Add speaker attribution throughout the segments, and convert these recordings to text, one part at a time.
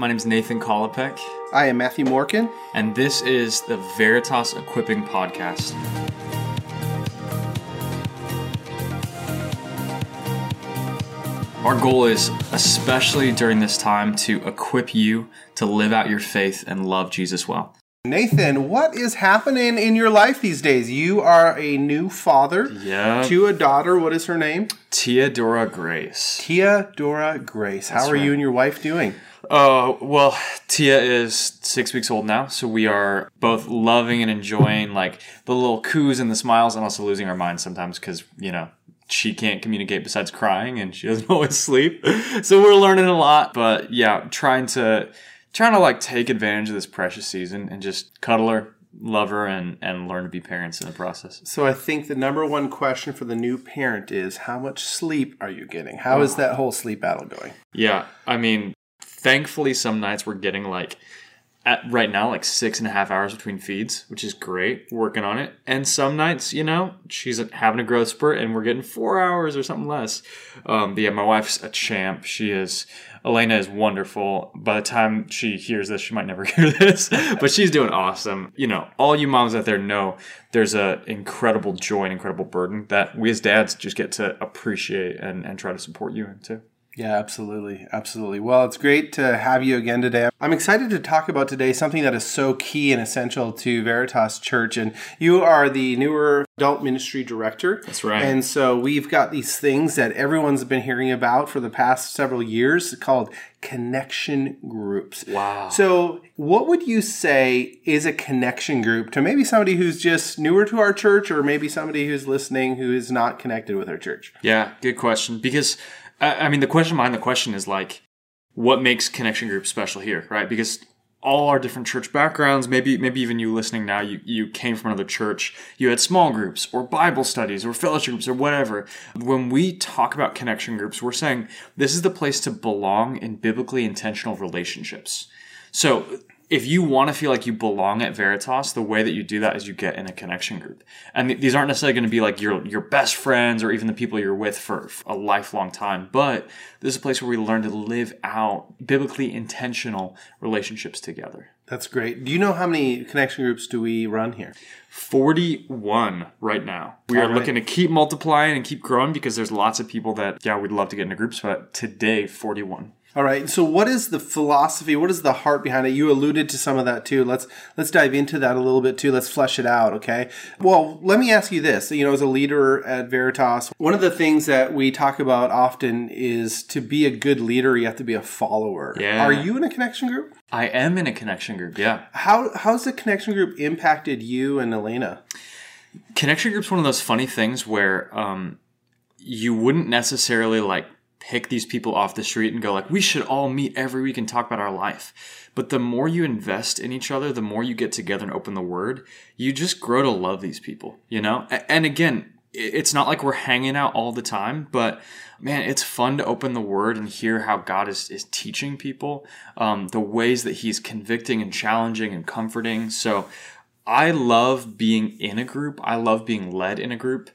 Speaker 1: My name is Nathan Kolopek,
Speaker 2: I am Matthew Morkin.
Speaker 1: and this is the Veritas Equipping Podcast. Our goal is, especially during this time, to equip you to live out your faith and love Jesus well.
Speaker 2: Nathan, what is happening in your life these days? You are a new father
Speaker 1: Yeah.
Speaker 2: to a daughter. What is her name?
Speaker 1: Tia Dora Grace.
Speaker 2: Tia Dora Grace. How are
Speaker 1: right.
Speaker 2: you and your wife doing?
Speaker 1: Oh, well, Tia is six weeks old now, so we are both loving and enjoying like the little coos and the smiles and also losing our minds sometimes because, you know, she can't communicate besides crying and she doesn't always sleep. So we're learning a lot, but yeah, trying to trying to like take advantage of this precious season and just cuddle her, love her and and learn to be parents in the process.
Speaker 2: So I think the number one question for the new parent is how much sleep are you getting? How is oh. that whole sleep battle going?
Speaker 1: Yeah, I mean, thankfully, some nights we're getting like at right now like six and a half hours between feeds, which is great. Working on it, and some nights, you know, she's having a growth spurt, and we're getting four hours or something less. Um, but yeah, my wife's a champ. She is. Elena is wonderful. By the time she hears this, she might never hear this, but she's doing awesome. You know, all you moms out there know there's a incredible joy and incredible burden that we as dads just get to appreciate and, and try to support you into.
Speaker 2: Yeah, absolutely. Absolutely. Well, it's great to have you again today. I'm excited to talk about today something that is so key and essential to Veritas Church. And you are the newer adult ministry director.
Speaker 1: That's right.
Speaker 2: And so we've got these things that everyone's been hearing about for the past several years called connection groups.
Speaker 1: Wow.
Speaker 2: So, what would you say is a connection group to maybe somebody who's just newer to our church or maybe somebody who's listening who is not connected with our church?
Speaker 1: Yeah, good question. Because I I mean, the question behind the question is like, what makes connection groups special here, right? Because all our different church backgrounds, maybe maybe even you listening now, you you came from another church, you had small groups or Bible studies or fellowship groups or whatever. When we talk about connection groups, we're saying this is the place to belong in biblically intentional relationships. So if you want to feel like you belong at Veritas, the way that you do that is you get in a connection group. And th- these aren't necessarily going to be like your your best friends or even the people you're with for a lifelong time, but this is a place where we learn to live out biblically intentional relationships together.
Speaker 2: That's great. Do you know how many connection groups do we run here?
Speaker 1: 41 right now. We are
Speaker 2: right.
Speaker 1: looking to keep multiplying and keep growing because there's lots of people that yeah, we'd love to get into groups, but today 41.
Speaker 2: All right. So what is the philosophy? What is the heart behind it? You alluded to some of that too. Let's let's dive into that a little bit too. Let's flesh it out, okay? Well, let me ask you this. You know, as a leader at Veritas, one of the things that we talk about often is to be a good leader, you have to be a follower.
Speaker 1: Yeah.
Speaker 2: Are you in a connection group?
Speaker 1: I am in a connection group. Yeah.
Speaker 2: How how's the connection group impacted you and Elena?
Speaker 1: connection group's one of those funny things where um, you wouldn't necessarily like pick these people off the street and go like we should all meet every week and talk about our life but the more you invest in each other the more you get together and open the word you just grow to love these people you know and again it's not like we're hanging out all the time but man it's fun to open the word and hear how god is, is teaching people um, the ways that he's convicting and challenging and comforting so I love being in a group. I love being led in a group.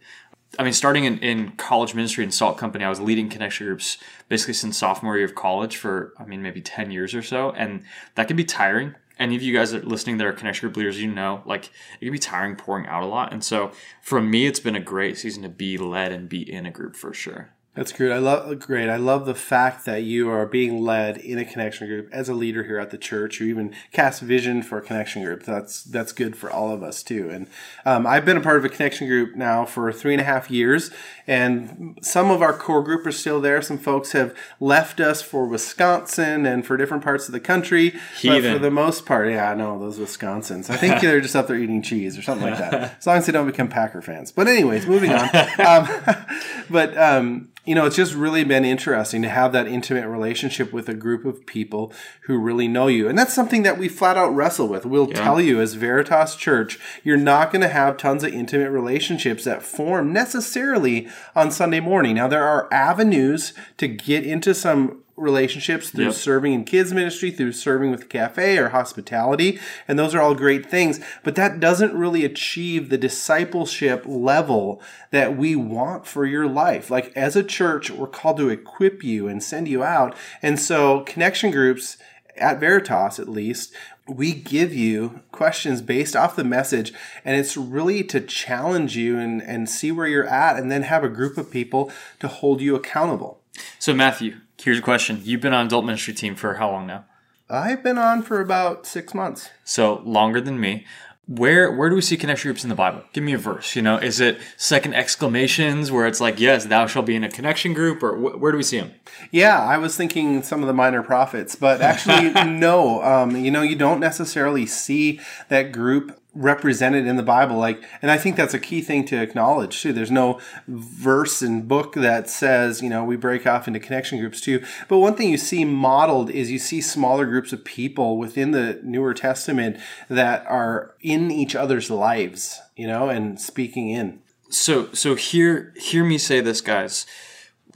Speaker 1: I mean, starting in, in college ministry and Salt Company, I was leading connection groups basically since sophomore year of college for, I mean, maybe 10 years or so. And that can be tiring. Any of you guys that are listening that are connection group leaders, you know, like it can be tiring pouring out a lot. And so for me, it's been a great season to be led and be in a group for sure.
Speaker 2: That's great. I love great. I love the fact that you are being led in a connection group as a leader here at the church, or even cast vision for a connection group. That's that's good for all of us too. And um, I've been a part of a connection group now for three and a half years, and some of our core group are still there. Some folks have left us for Wisconsin and for different parts of the country. But for the most part, yeah, I know those Wisconsins. I think they're just up there eating cheese or something like that. As long as they don't become Packer fans. But anyways, moving on. Um, but um, you know, it's just really been interesting to have that intimate relationship with a group of people who really know you. And that's something that we flat out wrestle with. We'll tell you as Veritas Church, you're not going to have tons of intimate relationships that form necessarily on Sunday morning. Now, there are avenues to get into some relationships through
Speaker 1: Yep.
Speaker 2: serving in kids ministry, through serving with cafe or hospitality, and those are all great things. But that doesn't really achieve the discipleship level that we want for your life. Like as a church, we're called to equip you and send you out. And so connection groups at Veritas at least, we give you questions based off the message and it's really to challenge you and, and see where you're at and then have a group of people to hold you accountable.
Speaker 1: So Matthew, here's a question. You've been on adult ministry team for how long now?
Speaker 2: I've been on for about six months.
Speaker 1: So longer than me. Where where do we see connection groups in the Bible? Give me a verse. You know, is it second exclamations where it's like, yes, thou shalt be in a connection group, or wh- where do we see them?
Speaker 2: Yeah, I was thinking some of the minor prophets, but actually, no. Um, you know, you don't necessarily see that group represented in the Bible. Like, and I think that's a key thing to acknowledge too. There's no verse and book that says, you know, we break off into connection groups too. But one thing you see modeled is you see smaller groups of people within the Newer Testament that are in each other's lives, you know, and speaking in.
Speaker 1: So so hear hear me say this, guys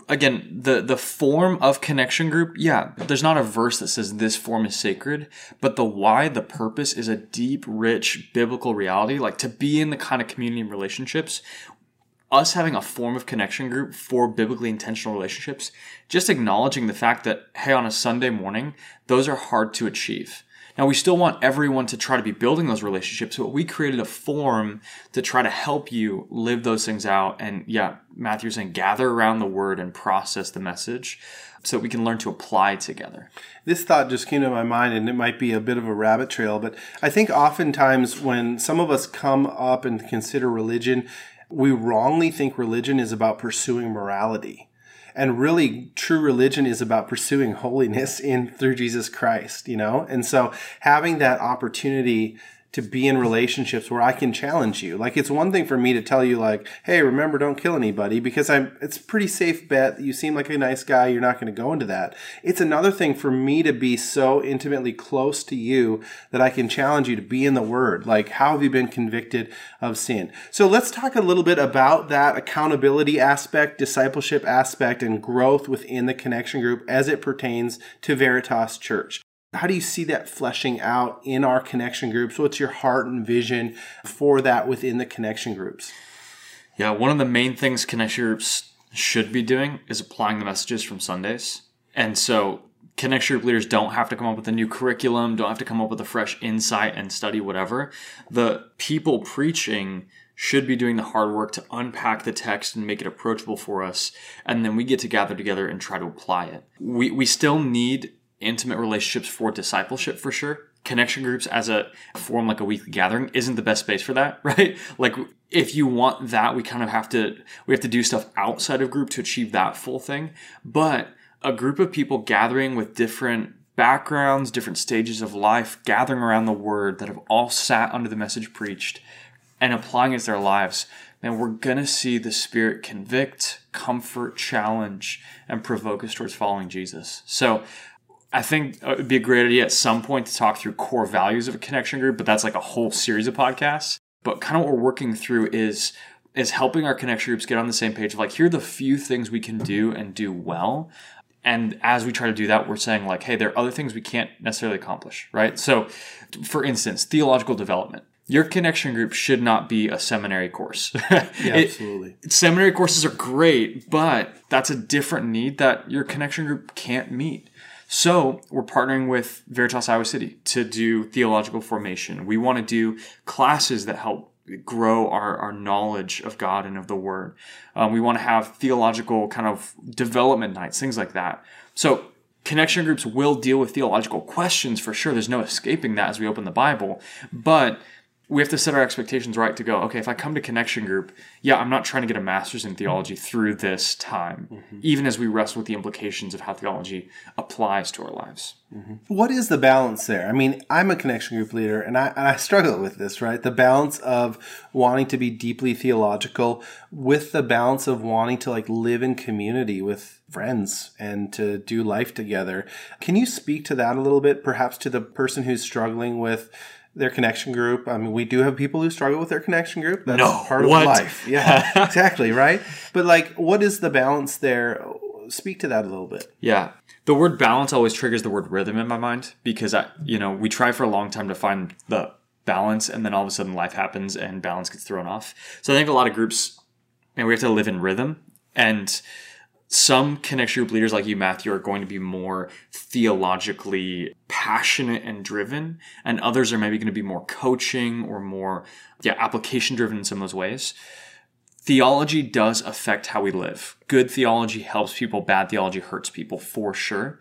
Speaker 1: again the the form of connection group yeah there's not a verse that says this form is sacred but the why the purpose is a deep rich biblical reality. Like to be in the kind of community and relationships us having a form of connection group for biblically intentional relationships just acknowledging the fact that hey on a sunday morning those are hard to achieve now, we still want everyone to try to be building those relationships, but we created a form to try to help you live those things out. And yeah, Matthew's saying gather around the word and process the message so we can learn to apply together.
Speaker 2: This thought just came to my mind, and it might be a bit of a rabbit trail, but I think oftentimes when some of us come up and consider religion, we wrongly think religion is about pursuing morality and really true religion is about pursuing holiness in through Jesus Christ, you know? And so having that opportunity to be in relationships where I can challenge you. Like it's one thing for me to tell you like, "Hey, remember don't kill anybody" because I'm it's a pretty safe bet you seem like a nice guy, you're not going to go into that. It's another thing for me to be so intimately close to you that I can challenge you to be in the word. Like, how have you been convicted of sin? So, let's talk a little bit about that accountability aspect, discipleship aspect and growth within the connection group as it pertains to Veritas Church. How do you see that fleshing out in our connection groups? What's your heart and vision for that within the connection groups?
Speaker 1: Yeah, one of the main things connection groups should be doing is applying the messages from Sundays. And so connection group leaders don't have to come up with a new curriculum, don't have to come up with a fresh insight and study whatever. The people preaching should be doing the hard work to unpack the text and make it approachable for us. And then we get to gather together and try to apply it. We, we still need intimate relationships for discipleship for sure. Connection groups as a form like a weekly gathering isn't the best space for that, right? Like if you want that, we kind of have to we have to do stuff outside of group to achieve that full thing. But a group of people gathering with different backgrounds, different stages of life, gathering around the word that have all sat under the message preached and applying it to their lives, man, we're gonna see the Spirit convict, comfort, challenge, and provoke us towards following Jesus. So I think uh, it would be a great idea at some point to talk through core values of a connection group, but that's like a whole series of podcasts. But kind of what we're working through is is helping our connection groups get on the same page of like here are the few things we can do and do well. And as we try to do that, we're saying like, hey, there are other things we can't necessarily accomplish, right? So, for instance, theological development your connection group should not be a seminary course.
Speaker 2: yeah, it, absolutely.
Speaker 1: Seminary courses are great, but that's a different need that your connection group can't meet. So we're partnering with Veritas Iowa City to do theological formation. We want to do classes that help grow our, our knowledge of God and of the Word. Um, we want to have theological kind of development nights, things like that. So connection groups will deal with theological questions for sure. There's no escaping that as we open the Bible. But we have to set our expectations right to go, okay, if I come to connection group, yeah, I'm not trying to get a master's in theology through this time, mm-hmm. even as we wrestle with the implications of how theology applies to our lives.
Speaker 2: Mm-hmm. What is the balance there? I mean, I'm a connection group leader and I, and I struggle with this, right? The balance of wanting to be deeply theological with the balance of wanting to like live in community with friends and to do life together. Can you speak to that a little bit, perhaps to the person who's struggling with their connection group. I mean, we do have people who struggle with their connection group. That's no, part of what? life. Yeah, exactly, right? But like, what is the balance there? Speak to that a little bit.
Speaker 1: Yeah. The word balance always triggers the word rhythm in my mind because I, you know, we try for a long time to find the balance and then all of a sudden life happens and balance gets thrown off. So I think a lot of groups, and we have to live in rhythm and some connection group leaders like you, Matthew, are going to be more theologically passionate and driven, and others are maybe going to be more coaching or more, yeah, application driven in some of those ways. Theology does affect how we live. Good theology helps people, bad theology hurts people for sure.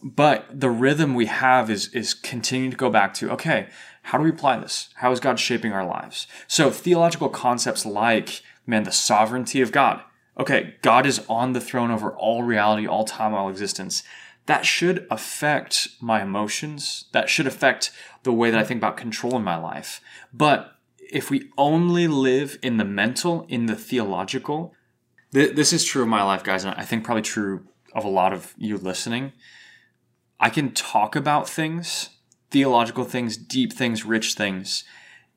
Speaker 1: But the rhythm we have is is continuing to go back to okay, how do we apply this? How is God shaping our lives? So theological concepts like man, the sovereignty of God okay, God is on the throne over all reality, all time, all existence. That should affect my emotions. That should affect the way that I think about control in my life. But if we only live in the mental, in the theological, th- this is true of my life, guys, and I think probably true of a lot of you listening. I can talk about things, theological things, deep things, rich things,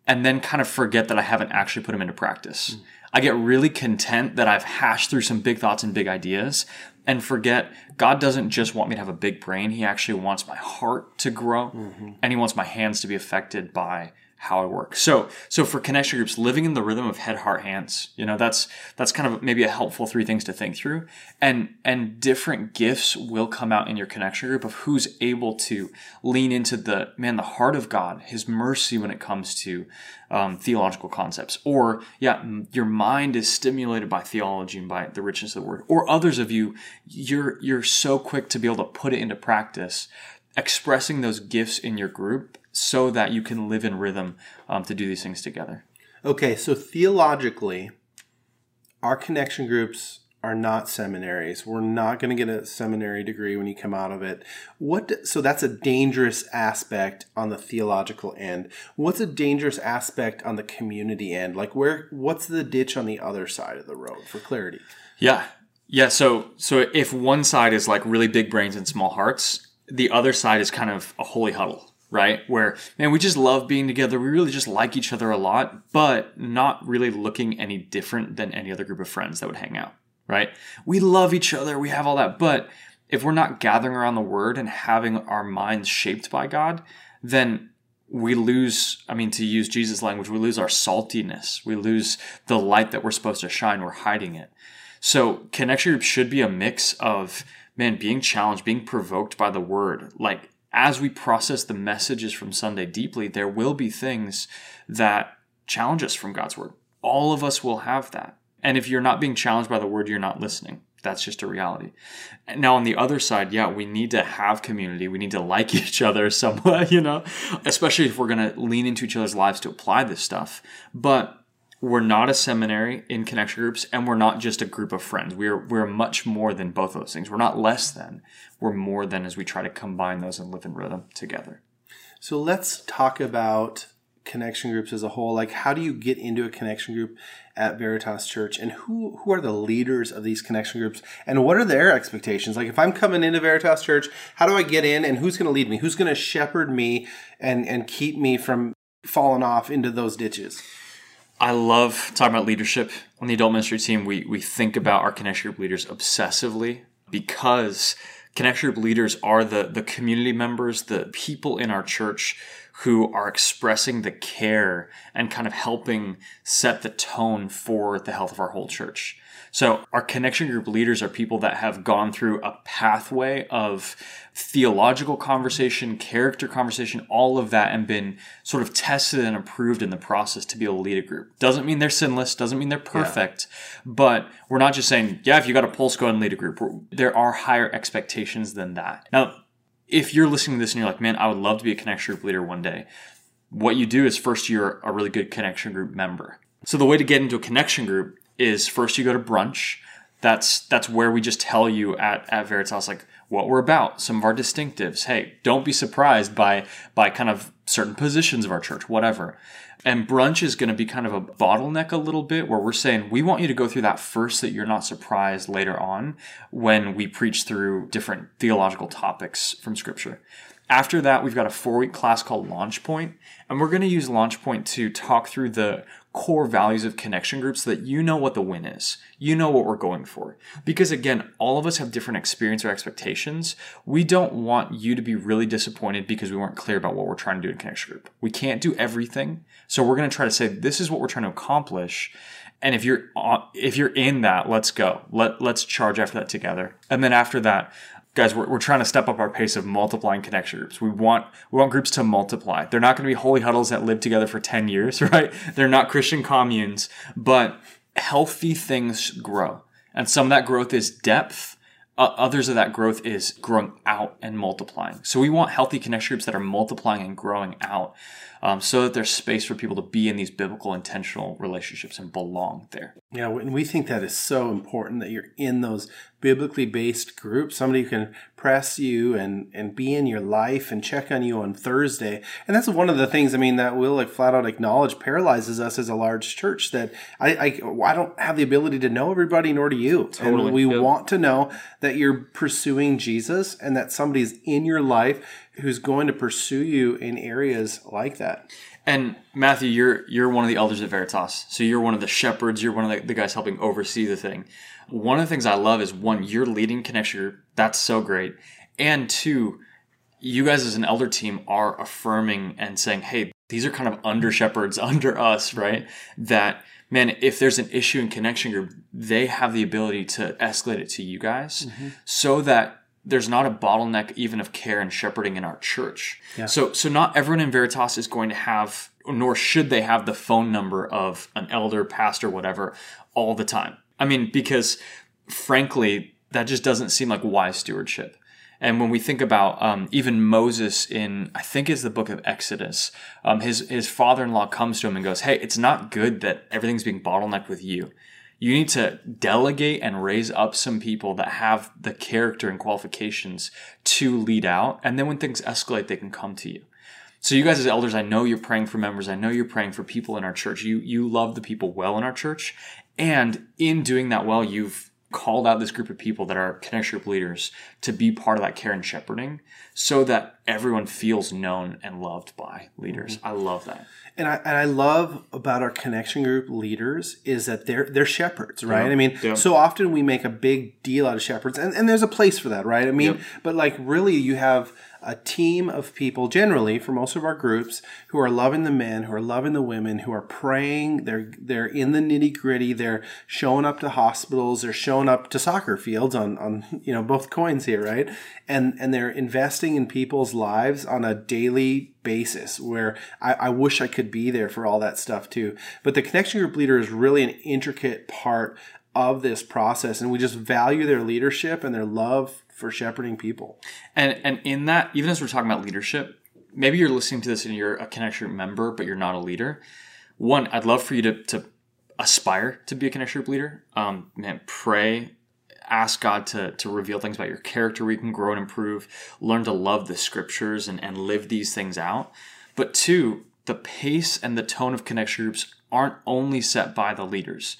Speaker 1: and then kind of forget that I haven't actually put them into practice. Mm. I get really content that I've hashed through some big thoughts and big ideas and forget God doesn't just want me to have a big brain. He actually wants my heart to grow mm-hmm. and he wants my hands to be affected by how I work. So, so for connection groups, living in the rhythm of head, heart, hands, you know, that's, that's kind of maybe a helpful three things to think through. And, and different gifts will come out in your connection group of who's able to lean into the, man, the heart of God, his mercy when it comes to, um, theological concepts. Or, yeah, your mind is stimulated by theology and by the richness of the word. Or others of you, you're, you're so quick to be able to put it into practice expressing those gifts in your group so that you can live in rhythm um, to do these things together.
Speaker 2: Okay, so theologically, our connection groups are not seminaries. We're not going to get a seminary degree when you come out of it. What so that's a dangerous aspect on the theological end. What's a dangerous aspect on the community end? Like where what's the ditch on the other side of the road for clarity?
Speaker 1: Yeah. Yeah, so so if one side is like really big brains and small hearts, the other side is kind of a holy huddle right? Where, man, we just love being together. We really just like each other a lot, but not really looking any different than any other group of friends that would hang out, right? We love each other. We have all that. But if we're not gathering around the word and having our minds shaped by God, then we lose, I mean, to use Jesus' language, we lose our saltiness. We lose the light that we're supposed to shine. We're hiding it. So connection groups should be a mix of, man, being challenged, being provoked by the word, like as we process the messages from Sunday deeply, there will be things that challenge us from God's word. All of us will have that. And if you're not being challenged by the word, you're not listening. That's just a reality. Now, on the other side, yeah, we need to have community. We need to like each other somewhat, you know, especially if we're going to lean into each other's lives to apply this stuff. But we're not a seminary in connection groups and we're not just a group of friends. We're we're much more than both of those things. We're not less than. We're more than as we try to combine those and live in rhythm together.
Speaker 2: So let's talk about connection groups as a whole. Like how do you get into a connection group at Veritas Church and who who are the leaders of these connection groups and what are their expectations? Like if I'm coming into Veritas Church, how do I get in and who's going to lead me? Who's going to shepherd me and and keep me from falling off into those ditches?
Speaker 1: I love talking about leadership on the adult ministry team. We we think about our connection group leaders obsessively because connection group leaders are the the community members, the people in our church who are expressing the care and kind of helping set the tone for the health of our whole church. So our connection group leaders are people that have gone through a pathway of theological conversation, character conversation, all of that, and been sort of tested and approved in the process to be able to lead a group. Doesn't mean they're sinless, doesn't mean they're perfect, yeah. but we're not just saying, yeah, if you got a pulse, go ahead and lead a group. There are higher expectations than that. Now, if you're listening to this and you're like, man, I would love to be a connection group leader one day, what you do is first you're a really good connection group member. So the way to get into a connection group is first you go to brunch. That's that's where we just tell you at at Veritas like what we're about, some of our distinctives. Hey, don't be surprised by by kind of certain positions of our church, whatever. And brunch is going to be kind of a bottleneck a little bit where we're saying we want you to go through that first so that you're not surprised later on when we preach through different theological topics from scripture. After that, we've got a four week class called Launch Point, and we're going to use Launch Point to talk through the core values of connection groups so that you know what the win is. You know what we're going for. Because again, all of us have different experience or expectations. We don't want you to be really disappointed because we weren't clear about what we're trying to do in connection group. We can't do everything. So we're going to try to say, this is what we're trying to accomplish. And if you're uh, if you're in that, let's go. Let let's charge after that together. And then after that, guys, we're, we're trying to step up our pace of multiplying connection groups. We want we want groups to multiply. They're not going to be holy huddles that live together for ten years, right? They're not Christian communes, but healthy things grow, and some of that growth is depth. Uh, others of that growth is growing out and multiplying. So we want healthy connection groups that are multiplying and growing out um, so that there's space for people to be in these biblical intentional relationships and belong there.
Speaker 2: Yeah, and we think that is so important that you're in those biblically based groups, somebody who can press you and and be in your life and check on you on Thursday. And that's one of the things I mean that will like flat out acknowledge paralyzes us as a large church that I I, I don't have the ability to know everybody nor do you. Totally. And we yep. want to know that you're pursuing Jesus and that somebody's in your life who's going to pursue you in areas like that.
Speaker 1: And Matthew, you're you're one of the elders at Veritas, so you're one of the shepherds. You're one of the, the guys helping oversee the thing. One of the things I love is one, you're leading connection. Group. That's so great, and two, you guys as an elder team are affirming and saying, "Hey, these are kind of under shepherds under us, right?" That man, if there's an issue in connection group, they have the ability to escalate it to you guys, mm-hmm. so that there's not a bottleneck even of care and shepherding in our church. Yeah. So so not everyone in Veritas is going to have nor should they have the phone number of an elder, pastor, whatever all the time. I mean, because frankly, that just doesn't seem like wise stewardship. And when we think about um, even Moses in, I think it's the book of Exodus, um, his his father in law comes to him and goes, "Hey, it's not good that everything's being bottlenecked with you you need to delegate and raise up some people that have the character and qualifications to lead out. And then when things escalate, they can come to you. So you guys as elders, I know you're praying for members. I know you're praying for people in our church. You, you love the people well in our church. And in doing that well, you've called out this group of people that are connection group leaders to be part of that care and shepherding so that everyone feels known and loved by leaders. Mm-hmm. I love that.
Speaker 2: And I, and I love about our connection group leaders is that they're they're shepherds, right? Yeah. I mean, yeah. so often we make a big deal out of shepherds, and, and there's a place for that, right? I mean, but like really, you have a team of people, generally for most of our groups, who are loving the men, who are loving the women, who are praying. They're they're in the nitty gritty. They're showing up to hospitals. They're showing up to soccer fields on on you know both coins here, right? And and they're investing in people's lives on a daily basis. Where I, I wish I could be there for all that stuff too. But the connection group leader is really an intricate part of this process and we just value their leadership and their love for shepherding people.
Speaker 1: And and in that, even as we're talking about leadership, maybe you're listening to this and you're a connection member, but you're not a leader. One, I'd love for you to to aspire to be a connection group leader. Um, man, pray, ask God to to reveal things about your character where you can grow and improve. Learn to love the scriptures and and live these things out. But two, the pace and the tone of connection groups aren't only set by the leaders.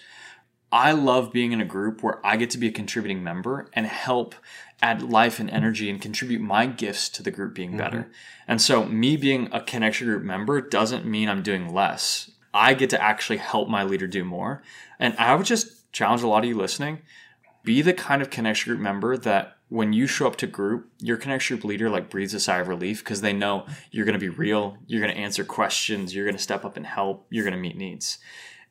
Speaker 1: I love being in a group where I get to be a contributing member and help add life and energy and contribute my gifts to the group being better. Mm-hmm. And so, me being a connection group member doesn't mean I'm doing less. I get to actually help my leader do more. And I would just challenge a lot of you listening be the kind of connection group member that when you show up to group, your connection group leader like breathes a sigh of relief because they know you're going to be real, you're going to answer questions, you're going to step up and help, you're going to meet needs.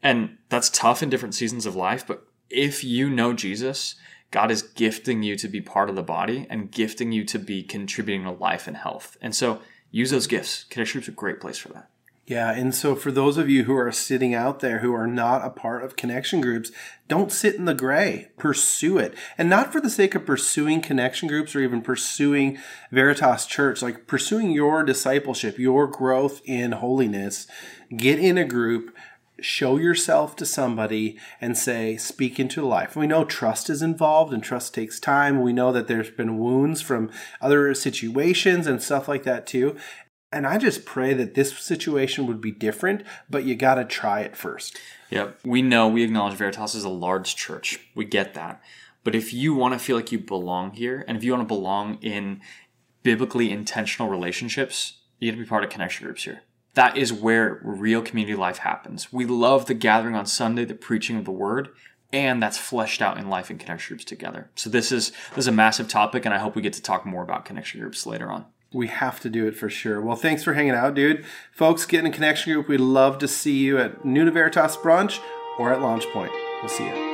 Speaker 1: And that's tough in different seasons of life. But if you know Jesus, God is gifting you to be part of the body and gifting you to be contributing to life and health. And so use those gifts. Connection Group's a great place for that.
Speaker 2: Yeah, and so for those of you who are sitting out there who are not a part of connection groups, don't sit in the gray. Pursue it. And not for the sake of pursuing connection groups or even pursuing Veritas Church, like pursuing your discipleship, your growth in holiness. Get in a group show yourself to somebody and say, speak into life. We know trust is involved and trust takes time. We know that there's been wounds from other situations and stuff like that too. And I just pray that this situation would be different, but you got to try it first.
Speaker 1: Yep. we know, we acknowledge Veritas is a large church. We get that. But if you want to feel like you belong here, and if you want to belong in biblically intentional relationships, you got to be part of connection groups here. That is where real community life happens. We love the gathering on Sunday, the preaching of the word, and that's fleshed out in life in connection groups together. So this is this is a massive topic, and I hope we get to talk more about connection groups later on.
Speaker 2: We have to do it for sure. Well, thanks for hanging out, dude. Folks, get in a connection group. We'd love to see you at New Veritas brunch or at Launch Point. We'll see you.